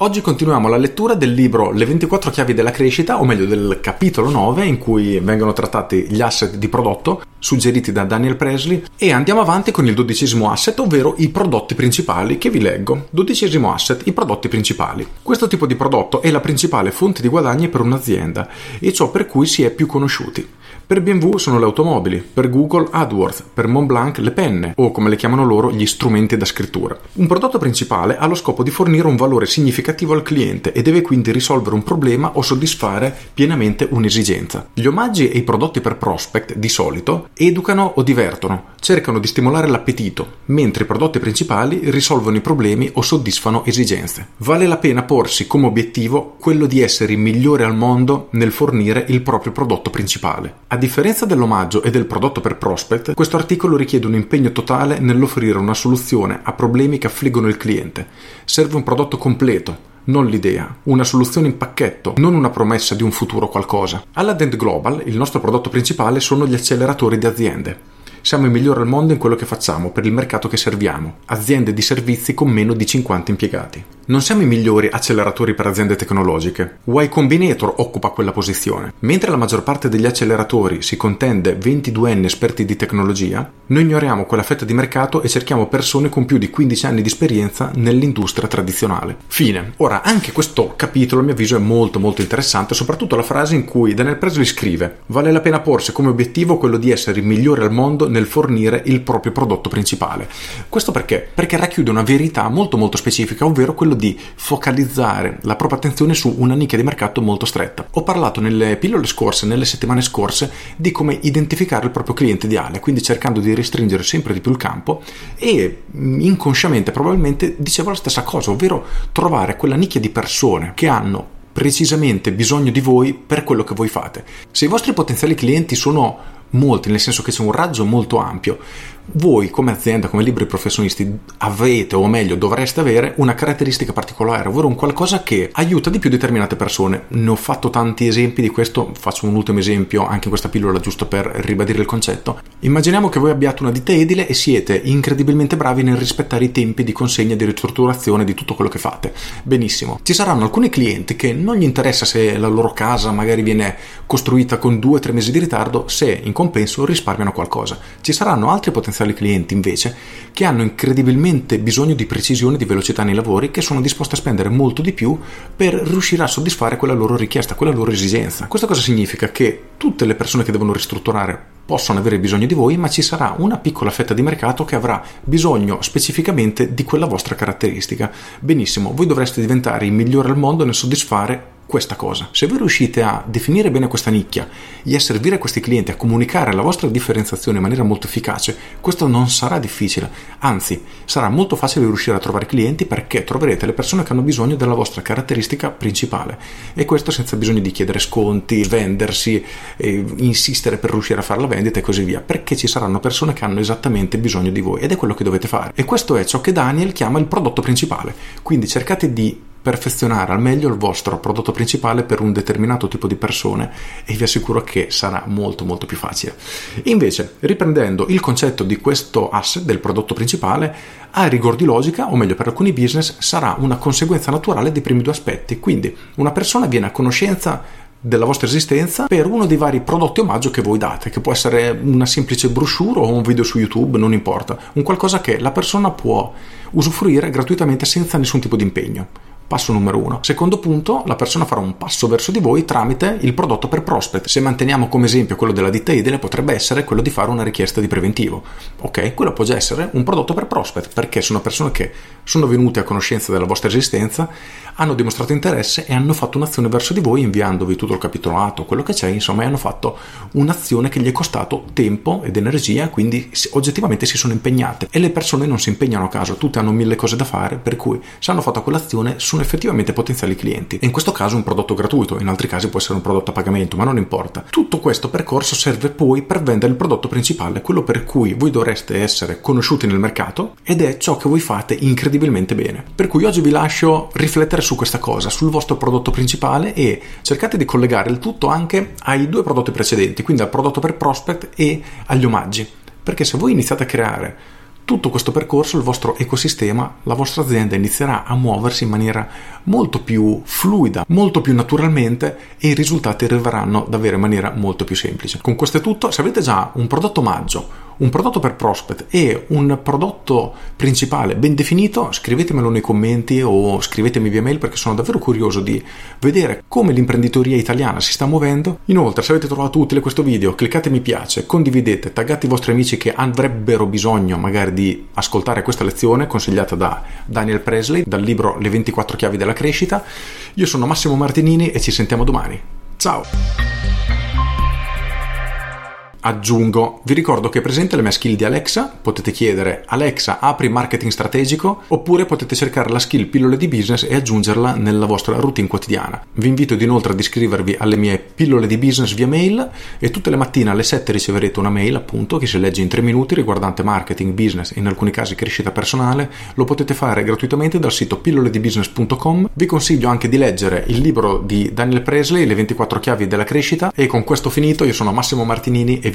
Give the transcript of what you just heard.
Oggi continuiamo la lettura del libro Le 24 chiavi della crescita, o meglio del capitolo 9 in cui vengono trattati gli asset di prodotto suggeriti da Daniel Presley e andiamo avanti con il dodicesimo asset, ovvero i prodotti principali che vi leggo. Dodicesimo asset, i prodotti principali. Questo tipo di prodotto è la principale fonte di guadagni per un'azienda e ciò per cui si è più conosciuti. Per BMW sono le automobili, per Google AdWords, per Montblanc le penne o come le chiamano loro gli strumenti da scrittura. Un prodotto principale ha lo scopo di fornire un valore significativo al cliente e deve quindi risolvere un problema o soddisfare pienamente un'esigenza. Gli omaggi e i prodotti per prospect di solito educano o divertono, cercano di stimolare l'appetito, mentre i prodotti principali risolvono i problemi o soddisfano esigenze. Vale la pena porsi come obiettivo quello di essere il migliore al mondo nel fornire il proprio prodotto principale. A differenza dell'omaggio e del prodotto per prospect, questo articolo richiede un impegno totale nell'offrire una soluzione a problemi che affliggono il cliente. Serve un prodotto completo, non l'idea, una soluzione in pacchetto, non una promessa di un futuro qualcosa. Alla Dent Global, il nostro prodotto principale sono gli acceleratori di aziende. Siamo i migliori al mondo in quello che facciamo per il mercato che serviamo, aziende di servizi con meno di 50 impiegati. Non siamo i migliori acceleratori per aziende tecnologiche. Y Combinator occupa quella posizione. Mentre la maggior parte degli acceleratori si contende 22 anni esperti di tecnologia, noi ignoriamo quella fetta di mercato e cerchiamo persone con più di 15 anni di esperienza nell'industria tradizionale. Fine. Ora, anche questo capitolo a mio avviso è molto molto interessante, soprattutto la frase in cui Daniel Presley scrive Vale la pena porsi come obiettivo quello di essere il migliore al mondo nel fornire il proprio prodotto principale. Questo perché? Perché racchiude una verità molto molto specifica, ovvero quello di focalizzare la propria attenzione su una nicchia di mercato molto stretta. Ho parlato nelle pillole scorse, nelle settimane scorse, di come identificare il proprio cliente ideale, quindi cercando di restringere sempre di più il campo e mm, inconsciamente probabilmente dicevo la stessa cosa, ovvero trovare quella nicchia di persone che hanno precisamente bisogno di voi per quello che voi fate. Se i vostri potenziali clienti sono molti, nel senso che c'è un raggio molto ampio. Voi come azienda, come liberi professionisti avete o meglio dovreste avere una caratteristica particolare, ovvero un qualcosa che aiuta di più determinate persone. Ne ho fatto tanti esempi di questo, faccio un ultimo esempio anche in questa pillola giusto per ribadire il concetto. Immaginiamo che voi abbiate una ditta edile e siete incredibilmente bravi nel rispettare i tempi di consegna di ristrutturazione di tutto quello che fate. Benissimo. Ci saranno alcuni clienti che non gli interessa se la loro casa magari viene costruita con due o tre mesi di ritardo, se in compenso risparmiano qualcosa. Ci saranno altri potenziali clienti invece che hanno incredibilmente bisogno di precisione e di velocità nei lavori che sono disposti a spendere molto di più per riuscire a soddisfare quella loro richiesta, quella loro esigenza. Questo cosa significa? Che tutte le persone che devono ristrutturare possono avere bisogno di voi, ma ci sarà una piccola fetta di mercato che avrà bisogno specificamente di quella vostra caratteristica. Benissimo, voi dovreste diventare il migliore al mondo nel soddisfare questa cosa. Se voi riuscite a definire bene questa nicchia e a servire questi clienti, a comunicare la vostra differenziazione in maniera molto efficace, questo non sarà difficile, anzi sarà molto facile riuscire a trovare clienti perché troverete le persone che hanno bisogno della vostra caratteristica principale e questo senza bisogno di chiedere sconti, vendersi, insistere per riuscire a fare la vendita e così via, perché ci saranno persone che hanno esattamente bisogno di voi ed è quello che dovete fare. E questo è ciò che Daniel chiama il prodotto principale. Quindi cercate di perfezionare al meglio il vostro prodotto principale per un determinato tipo di persone e vi assicuro che sarà molto molto più facile. Invece, riprendendo il concetto di questo asset del prodotto principale, a rigor di logica, o meglio per alcuni business, sarà una conseguenza naturale dei primi due aspetti. Quindi una persona viene a conoscenza della vostra esistenza per uno dei vari prodotti omaggio che voi date, che può essere una semplice brochure o un video su YouTube, non importa, un qualcosa che la persona può usufruire gratuitamente senza nessun tipo di impegno Passo numero uno. Secondo punto, la persona farà un passo verso di voi tramite il prodotto per prospect. Se manteniamo come esempio quello della ditta Edile, potrebbe essere quello di fare una richiesta di preventivo. Ok, quello può già essere un prodotto per prospect perché sono persone che sono venute a conoscenza della vostra esistenza, hanno dimostrato interesse e hanno fatto un'azione verso di voi inviandovi tutto il capitolato, quello che c'è, insomma, e hanno fatto un'azione che gli è costato tempo ed energia, quindi oggettivamente si sono impegnate. E le persone non si impegnano a caso, tutte hanno mille cose da fare, per cui se hanno fatto quell'azione sono sono effettivamente potenziali clienti. E in questo caso un prodotto gratuito, in altri casi può essere un prodotto a pagamento, ma non importa. Tutto questo percorso serve poi per vendere il prodotto principale, quello per cui voi dovreste essere conosciuti nel mercato ed è ciò che voi fate incredibilmente bene. Per cui oggi vi lascio riflettere su questa cosa, sul vostro prodotto principale e cercate di collegare il tutto anche ai due prodotti precedenti, quindi al prodotto per prospect e agli omaggi. Perché se voi iniziate a creare tutto questo percorso il vostro ecosistema, la vostra azienda inizierà a muoversi in maniera molto più fluida, molto più naturalmente e i risultati arriveranno davvero in maniera molto più semplice. Con questo è tutto, se avete già un prodotto omaggio, un prodotto per prospect e un prodotto principale ben definito, scrivetemelo nei commenti o scrivetemi via mail perché sono davvero curioso di vedere come l'imprenditoria italiana si sta muovendo. Inoltre, se avete trovato utile questo video, cliccate mi piace, condividete, taggate i vostri amici che avrebbero bisogno magari di ascoltare questa lezione consigliata da Daniel Presley dal libro Le 24 chiavi della crescita. Io sono Massimo Martinini e ci sentiamo domani. Ciao! Aggiungo, vi ricordo che è presente la mia skill di Alexa, potete chiedere Alexa apri marketing strategico oppure potete cercare la skill pillole di business e aggiungerla nella vostra routine quotidiana. Vi invito inoltre ad iscrivervi alle mie pillole di business via mail e tutte le mattine alle 7 riceverete una mail appunto che si legge in 3 minuti riguardante marketing, business e in alcuni casi crescita personale. Lo potete fare gratuitamente dal sito pilloledibusiness.com. Vi consiglio anche di leggere il libro di Daniel Presley, Le 24 chiavi della crescita e con questo finito io sono Massimo Martinini e